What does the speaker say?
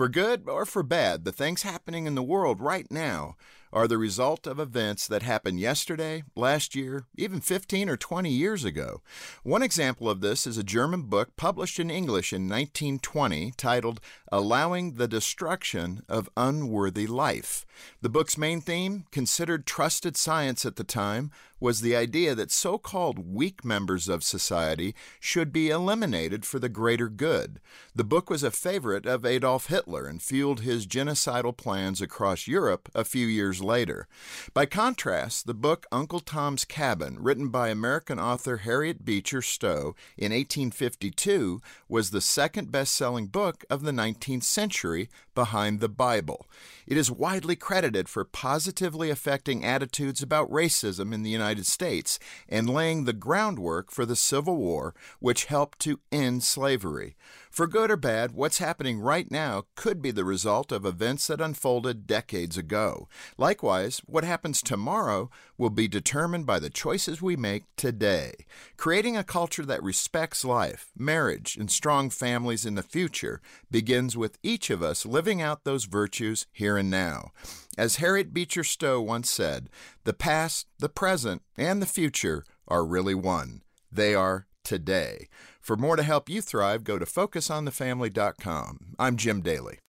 For good or for bad, the things happening in the world right now are the result of events that happened yesterday, last year, even 15 or 20 years ago. One example of this is a German book published in English in 1920 titled Allowing the Destruction of Unworthy Life. The book's main theme, considered trusted science at the time, was the idea that so called weak members of society should be eliminated for the greater good. The book was a favorite of Adolf Hitler and fueled his genocidal plans across Europe a few years later. By contrast, the book Uncle Tom's Cabin, written by American author Harriet Beecher Stowe in 1852, was the second best selling book of the 19th century behind the Bible. It is widely credited for positively affecting attitudes about racism in the United States and laying the groundwork for the Civil War, which helped to end slavery. For good or bad, what's happening right now could be the result of events that unfolded decades ago. Likewise, what happens tomorrow will be determined by the choices we make today. Creating a culture that respects life, marriage, and strong families in the future begins with each of us living out those virtues here and now. As Harriet Beecher Stowe once said, the past, the present, and the future are really one. They are today. For more to help you thrive, go to focusonthefamily.com. I'm Jim Daly.